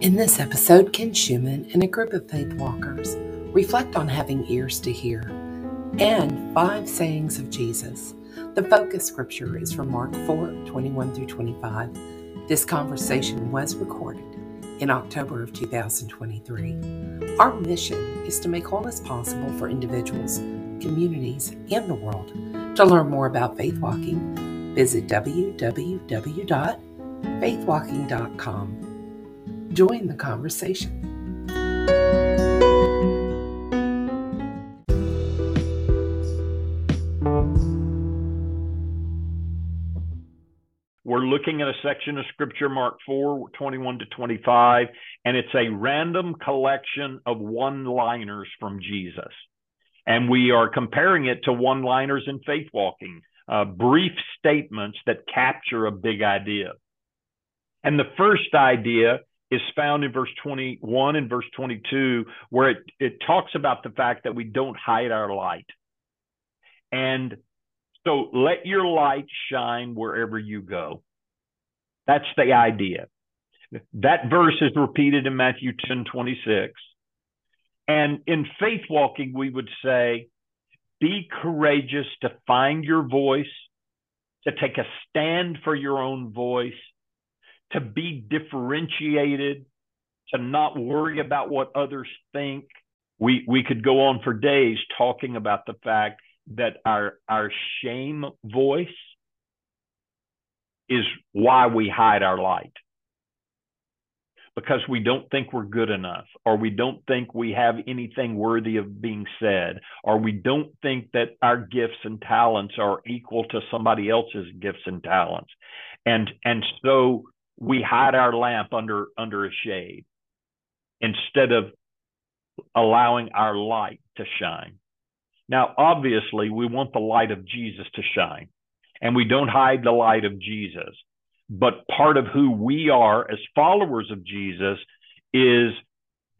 In this episode, Ken Shuman and a group of faith walkers reflect on having ears to hear and five sayings of Jesus. The focus scripture is from Mark 4 21 through 25. This conversation was recorded in October of 2023. Our mission is to make wholeness possible for individuals, communities, and the world. To learn more about faith walking, visit www.faithwalking.com join the conversation. We're looking at a section of scripture, Mark 4 21 to 25, and it's a random collection of one liners from Jesus. And we are comparing it to one liners in faith walking, uh, brief statements that capture a big idea. And the first idea is found in verse 21 and verse 22, where it, it talks about the fact that we don't hide our light. And so let your light shine wherever you go. That's the idea. That verse is repeated in Matthew 10 26. And in faith walking, we would say, be courageous to find your voice, to take a stand for your own voice, to be differentiated, to not worry about what others think. We we could go on for days talking about the fact that our our shame voice is why we hide our light. Because we don't think we're good enough, or we don't think we have anything worthy of being said, or we don't think that our gifts and talents are equal to somebody else's gifts and talents. And and so we hide our lamp under under a shade instead of allowing our light to shine. Now, obviously, we want the light of Jesus to shine, and we don't hide the light of Jesus. But part of who we are as followers of Jesus is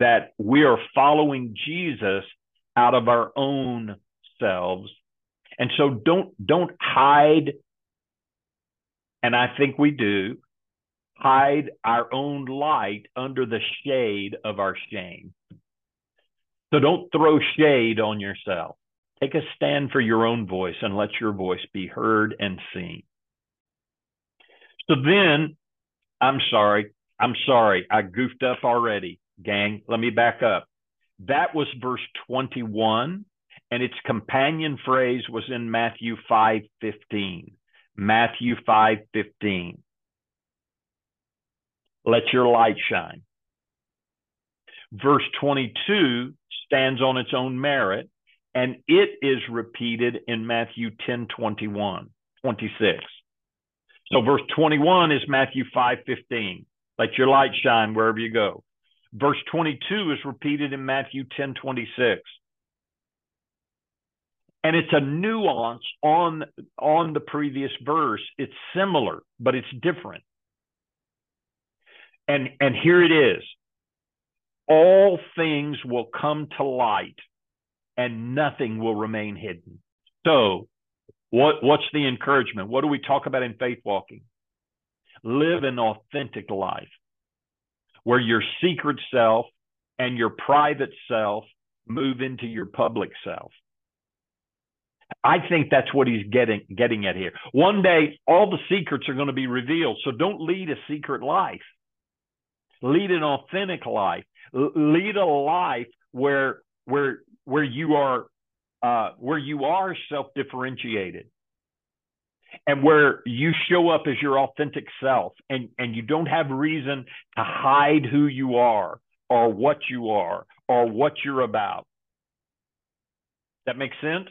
that we are following Jesus out of our own selves. And so don't don't hide and I think we do hide our own light under the shade of our shame. So don't throw shade on yourself. Take a stand for your own voice and let your voice be heard and seen. So then, I'm sorry, I'm sorry, I goofed up already, gang. Let me back up. That was verse 21, and its companion phrase was in Matthew 5:15. Matthew 5:15 let your light shine. Verse 22 stands on its own merit, and it is repeated in Matthew 10 21, 26. So verse 21 is Matthew 5 15. Let your light shine wherever you go. Verse 22 is repeated in Matthew 10 26. And it's a nuance on, on the previous verse. It's similar, but it's different. And, and here it is all things will come to light and nothing will remain hidden. So, what, what's the encouragement? What do we talk about in faith walking? Live an authentic life where your secret self and your private self move into your public self. I think that's what he's getting getting at here. One day all the secrets are going to be revealed, so don't lead a secret life lead an authentic life. Lead a life where where where you are uh, where you are self differentiated and where you show up as your authentic self and and you don't have reason to hide who you are or what you are or what you're about. That makes sense?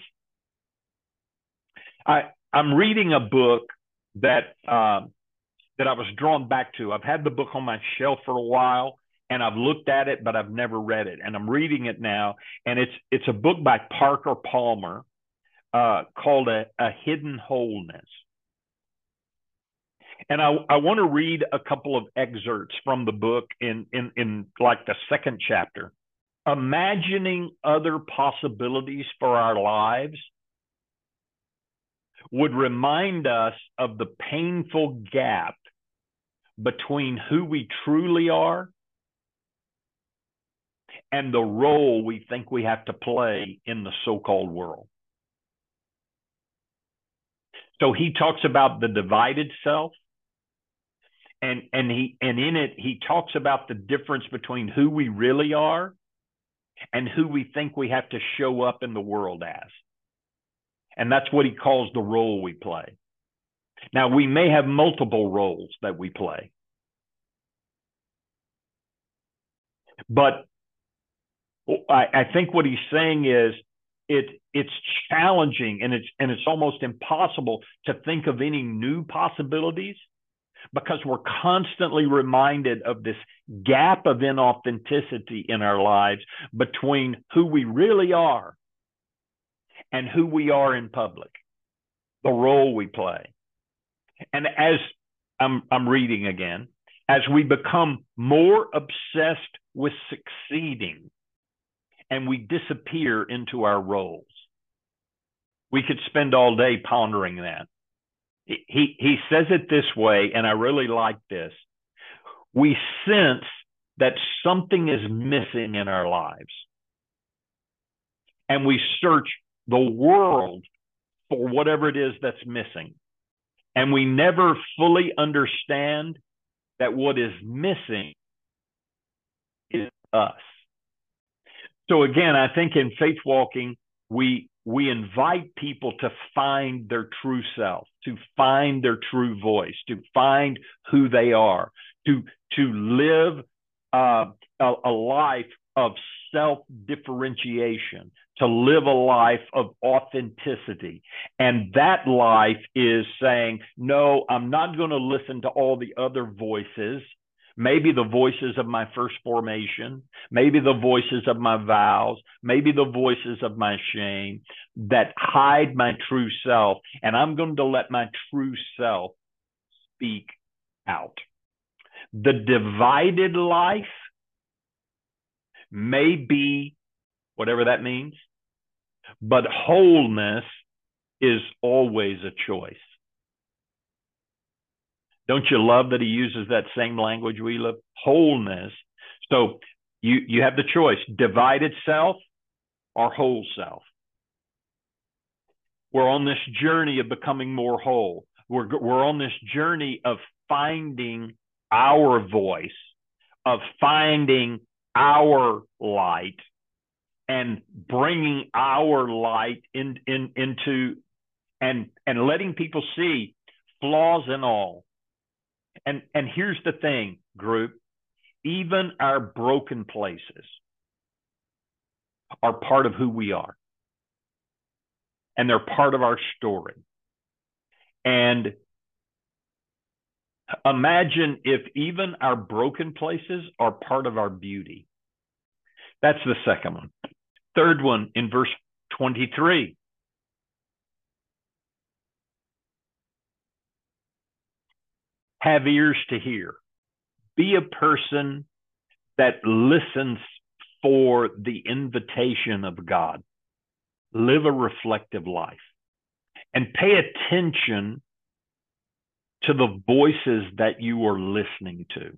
I i'm reading a book that um, that I was drawn back to. I've had the book on my shelf for a while and I've looked at it, but I've never read it. And I'm reading it now. And it's it's a book by Parker Palmer uh, called a, a Hidden Wholeness. And I, I want to read a couple of excerpts from the book in, in, in like the second chapter. Imagining other possibilities for our lives would remind us of the painful gap between who we truly are and the role we think we have to play in the so called world. So he talks about the divided self. And, and he and in it he talks about the difference between who we really are and who we think we have to show up in the world as. And that's what he calls the role we play. Now, we may have multiple roles that we play. But I, I think what he's saying is it it's challenging and it's and it's almost impossible to think of any new possibilities because we're constantly reminded of this gap of inauthenticity in our lives between who we really are and who we are in public, the role we play. And as I'm, I'm reading again, as we become more obsessed with succeeding and we disappear into our roles, we could spend all day pondering that. He, he says it this way, and I really like this. We sense that something is missing in our lives. And we search the world for whatever it is that's missing. And we never fully understand that what is missing is us. So again, I think in faith walking, we we invite people to find their true self, to find their true voice, to find who they are, to to live uh, a, a life of self differentiation, to live a life of authenticity. And that life is saying, no, I'm not going to listen to all the other voices. Maybe the voices of my first formation, maybe the voices of my vows, maybe the voices of my shame that hide my true self. And I'm going to let my true self speak out. The divided life may be whatever that means, but wholeness is always a choice. Don't you love that he uses that same language we love? Wholeness. So you, you have the choice divided self or whole self. We're on this journey of becoming more whole. We're, we're on this journey of finding our voice, of finding our light and bringing our light in, in, into and and letting people see flaws and all. And and here's the thing, group, even our broken places are part of who we are. And they're part of our story. And imagine if even our broken places are part of our beauty. That's the second one. Third one in verse 23. Have ears to hear. Be a person that listens for the invitation of God. Live a reflective life and pay attention to the voices that you are listening to.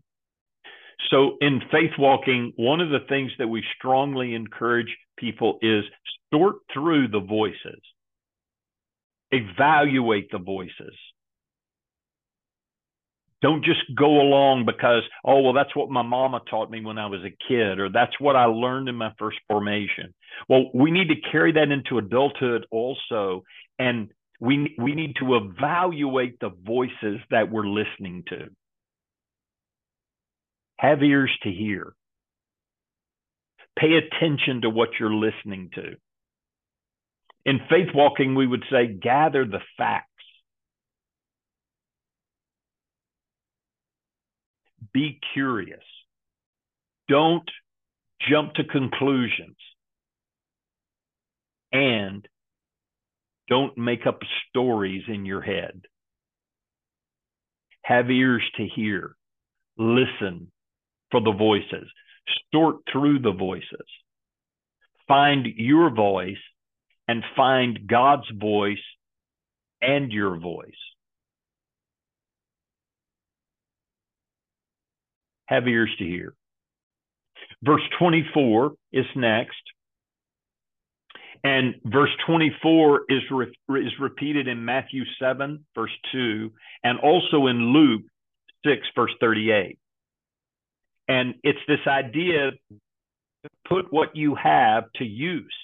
So, in faith walking, one of the things that we strongly encourage people is sort through the voices, evaluate the voices. Don't just go along because, oh, well, that's what my mama taught me when I was a kid, or that's what I learned in my first formation. Well, we need to carry that into adulthood also. And we, we need to evaluate the voices that we're listening to. Have ears to hear. Pay attention to what you're listening to. In faith walking, we would say gather the facts. Be curious. Don't jump to conclusions. And don't make up stories in your head. Have ears to hear. Listen for the voices, sort through the voices, find your voice and find God's voice and your voice. Have ears to hear. Verse 24 is next. And verse 24 is, re- is repeated in Matthew 7, verse 2, and also in Luke 6, verse 38. And it's this idea put what you have to use.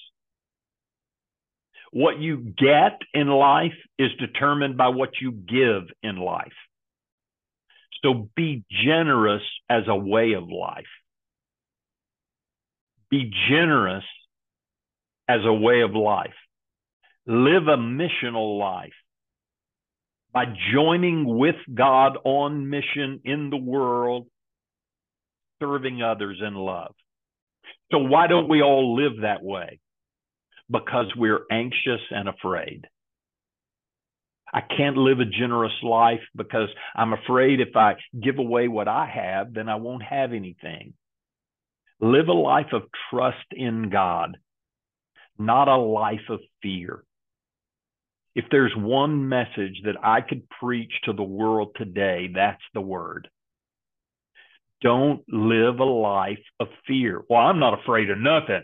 What you get in life is determined by what you give in life. So be generous as a way of life. Be generous as a way of life. Live a missional life by joining with God on mission in the world, serving others in love. So, why don't we all live that way? Because we're anxious and afraid. I can't live a generous life because I'm afraid if I give away what I have, then I won't have anything. Live a life of trust in God not a life of fear. If there's one message that I could preach to the world today, that's the word. Don't live a life of fear. Well, I'm not afraid of nothing.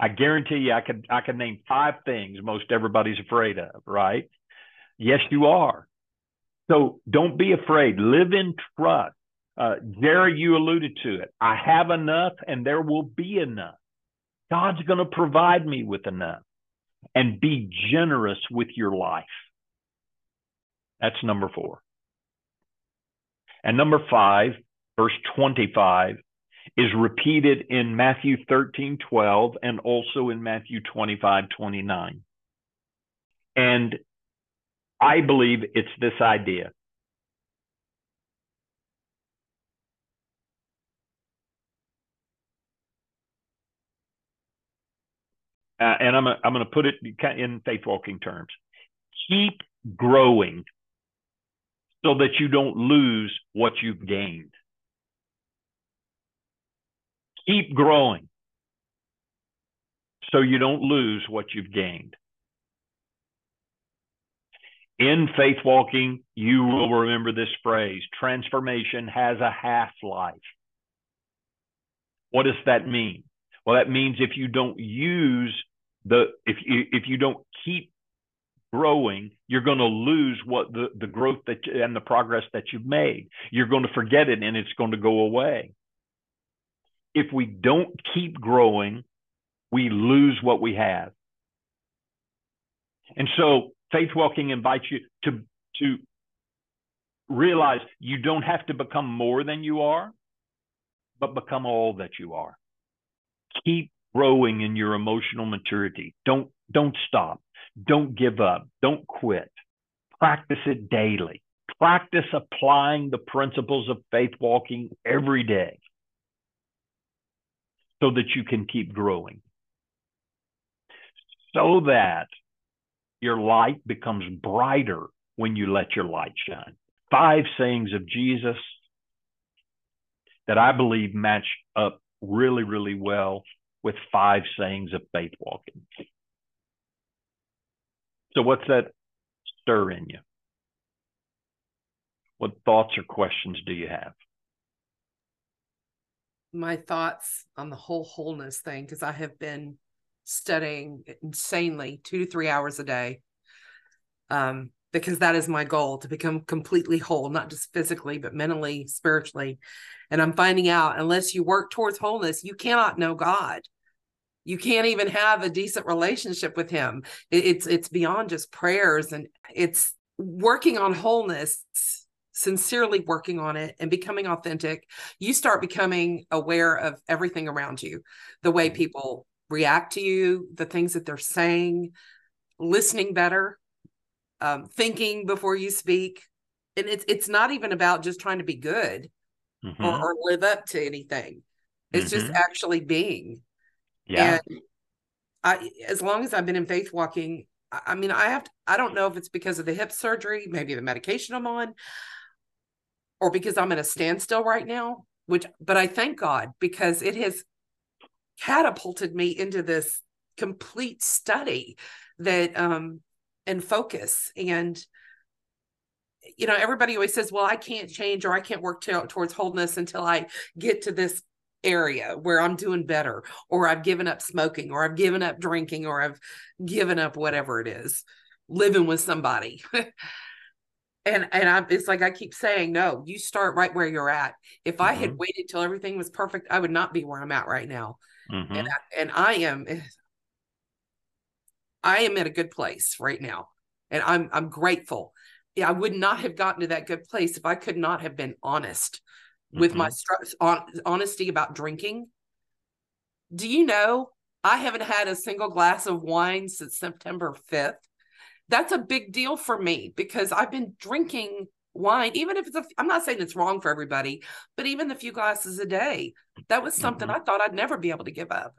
I guarantee you I could I could name five things most everybody's afraid of, right? Yes, you are. So don't be afraid. Live in trust. Uh, Jerry, you alluded to it. I have enough and there will be enough. God's going to provide me with enough. And be generous with your life. That's number four. And number five, verse 25, is repeated in Matthew 13, 12, and also in Matthew 25, 29. And I believe it's this idea uh, and I'm, I'm going to put it in faith walking terms. Keep growing so that you don't lose what you've gained. Keep growing so you don't lose what you've gained. In faith walking, you will remember this phrase transformation has a half life. What does that mean? Well, that means if you don't use the if you if you don't keep growing, you're going to lose what the the growth that and the progress that you've made. You're going to forget it and it's going to go away. If we don't keep growing, we lose what we have. And so faith walking invites you to to realize you don't have to become more than you are, but become all that you are keep growing in your emotional maturity. Don't don't stop. Don't give up. Don't quit. Practice it daily. Practice applying the principles of faith walking every day so that you can keep growing. So that your light becomes brighter when you let your light shine. Five sayings of Jesus that I believe match up really, really well with five sayings of faith walking. So, what's that stir in you? What thoughts or questions do you have? My thoughts on the whole wholeness thing, because I have been studying insanely two to three hours a day. Um, because that is my goal to become completely whole, not just physically, but mentally, spiritually. And I'm finding out unless you work towards wholeness, you cannot know God. You can't even have a decent relationship with him. It's it's beyond just prayers and it's working on wholeness, sincerely working on it and becoming authentic. You start becoming aware of everything around you, the way mm-hmm. people react to you, the things that they're saying, listening better, um, thinking before you speak. And it's it's not even about just trying to be good mm-hmm. or, or, live up to anything. It's mm-hmm. just actually being. Yeah. And I as long as I've been in faith walking, I, mean, I have to, I don't know if it's because of the hip surgery, maybe the medication I'm on, or because I'm in a standstill right now, which but I thank God because it has catapulted me into this complete study that um and focus and you know everybody always says well i can't change or i can't work to, towards wholeness until i get to this area where I'm doing better, or I've given up smoking, or I've given up drinking, or I've given up whatever it is, living with somebody. and and I, it's like I keep saying, no, you start right where you're at. If I mm-hmm. had waited till everything was perfect, I would not be where I'm at right now. Mm-hmm. And I, and I am, eh, I am at a good place right now, and I'm I'm grateful. Yeah, I would not have gotten to that good place if I could not have been honest with mm-hmm. my on, honesty about drinking. Do you know I haven't had a single glass of wine since September 5th? That's a big deal for me because I've been drinking wine, even if it's a, I'm not saying it's wrong for everybody, but even the few glasses a day, that was something mm-hmm. I thought I'd never be able to give up.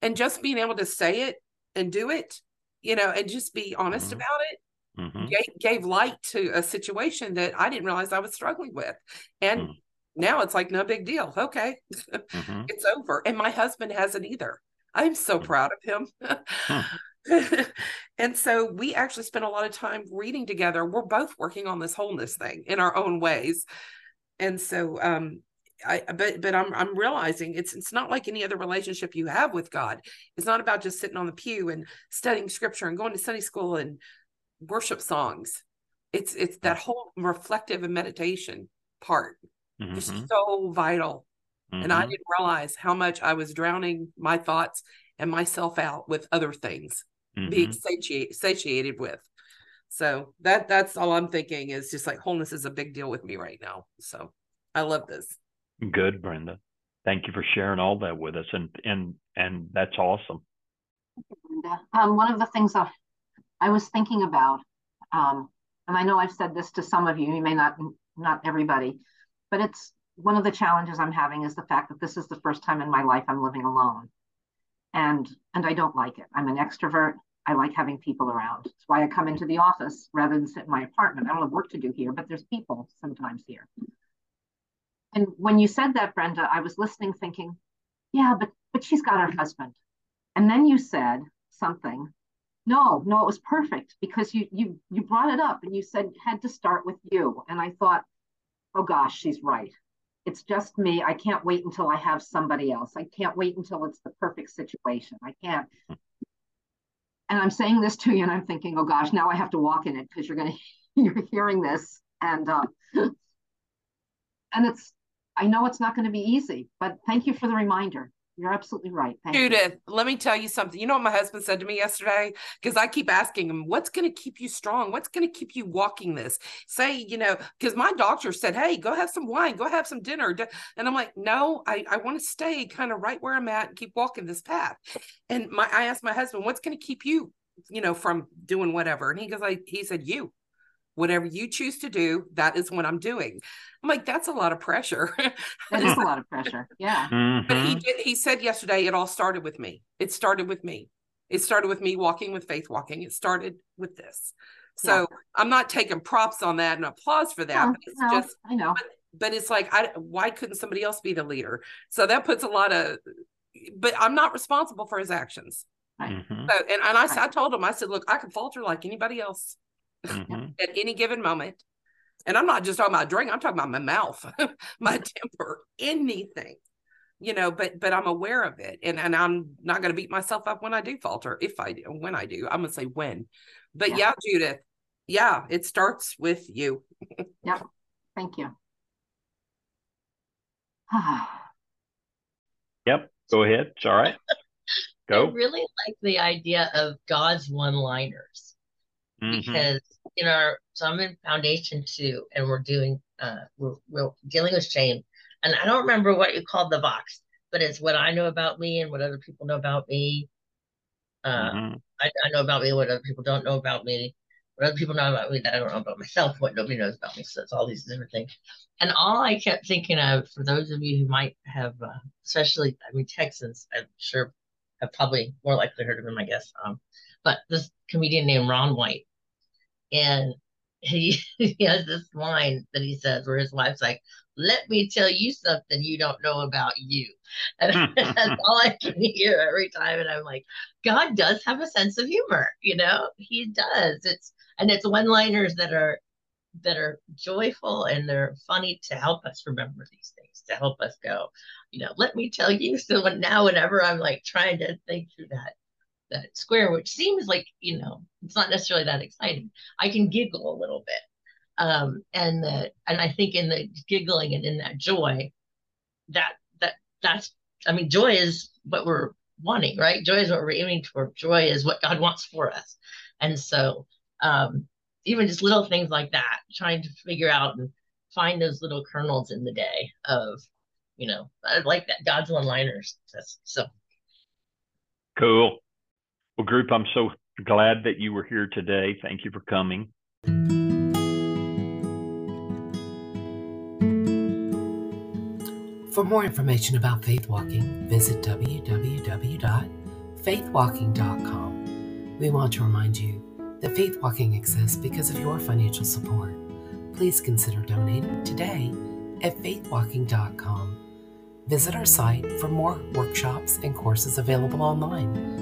And just being able to say it and do it, you know, and just be honest mm-hmm. about it mm-hmm. gave, gave, light to a situation that I didn't realize I was struggling with. And mm now it's like no big deal. Okay, mm-hmm. it's over. And my husband hasn't either. I'm so mm. proud of him. and so we actually spent a lot of time reading together. We're both working on this wholeness thing in our own ways. And so um I but but I'm I'm realizing it's it's not like any other relationship you have with God. It's not about just sitting on the pew and studying scripture and going to Sunday school and worship songs. It's it's that whole reflective and meditation part mm-hmm. is so vital. Mm-hmm. And I mm-hmm. didn't realize how much I was drowning my thoughts and myself out with other things, mm-hmm. being satiated, satiated with. So that that's all I'm thinking is just like wholeness is a big deal with me right now. So I love this. Good, Brenda. Thank you for sharing all that with us, and and and that's awesome. Brenda, um, one of the things I, I was thinking about, um, and I know I've said this to some of you, you may not not everybody, but it's one of the challenges I'm having is the fact that this is the first time in my life I'm living alone. And and I don't like it. I'm an extrovert. I like having people around. It's why I come into the office rather than sit in my apartment. I don't have work to do here, but there's people sometimes here. And when you said that, Brenda, I was listening thinking, yeah, but but she's got her husband. And then you said something. No, no, it was perfect because you you you brought it up and you said had to start with you. And I thought, oh gosh, she's right. It's just me. I can't wait until I have somebody else. I can't wait until it's the perfect situation. I can't. And I'm saying this to you, and I'm thinking, oh gosh, now I have to walk in it because you're gonna you're hearing this, and uh, and it's I know it's not going to be easy, but thank you for the reminder. You're absolutely right. Thank Judith, you. let me tell you something. You know what my husband said to me yesterday? Because I keep asking him, what's going to keep you strong? What's going to keep you walking this? Say, you know, because my doctor said, hey, go have some wine, go have some dinner. And I'm like, no, I, I want to stay kind of right where I'm at and keep walking this path. And my I asked my husband, what's going to keep you, you know, from doing whatever? And he goes, like, he said, you whatever you choose to do that is what i'm doing. I'm like that's a lot of pressure. That is a lot of pressure. Yeah. Mm-hmm. but he did he said yesterday it all started with me. It started with me. It started with me walking with faith walking. It started with this. So yeah. i'm not taking props on that and applause for that no, it's no, just i know. but, but it's like i why couldn't somebody else be the leader? So that puts a lot of but i'm not responsible for his actions. Right. mm-hmm. so and, and I, right. I told him i said look i can falter like anybody else mm-hmm. at any given moment. And I'm not just talking about drink, I'm talking about my mouth, my temper, anything. You know, but but I'm aware of it. And and I'm not gonna beat myself up when I do falter. If I do, when I do, I'm gonna say when. But yeah, yeah Judith, yeah, it starts with you. yeah. Thank you. yep. Go ahead. It's all right. Go. I really like the idea of God's one liners mm-hmm. because in our so I'm in foundation two, and we're doing uh we're, we're dealing with shame, and I don't remember what you called the box, but it's what I know about me and what other people know about me. Uh, mm-hmm. I, I know about me what other people don't know about me. What other people know about me that I don't know about myself, what nobody knows about me. So it's all these different things. And all I kept thinking of, for those of you who might have, uh, especially, I mean, Texans, I'm sure have probably more likely heard of him, I guess. Um, but this comedian named Ron White, and he, he has this line that he says where his wife's like, let me tell you something you don't know about you. And hmm. that's all I can hear every time. And I'm like, God does have a sense of humor, you know, he does. It's and it's one liners that are that are joyful and they're funny to help us remember these things, to help us go, you know, let me tell you. So now, whenever I'm like trying to think through that that square, which seems like you know it's not necessarily that exciting, I can giggle a little bit. Um, and the, and I think in the giggling and in that joy, that that that's I mean, joy is what we're wanting, right? Joy is what we're aiming for. Joy is what God wants for us. And so um, even just little things like that, trying to figure out and find those little kernels in the day of, you know, I like that God's one liners. So cool. Well, group, I'm so glad that you were here today. Thank you for coming. For more information about Faith Walking, visit www.faithwalking.com. We want to remind you that Faith Walking exists because of your financial support. Please consider donating today at faithwalking.com. Visit our site for more workshops and courses available online.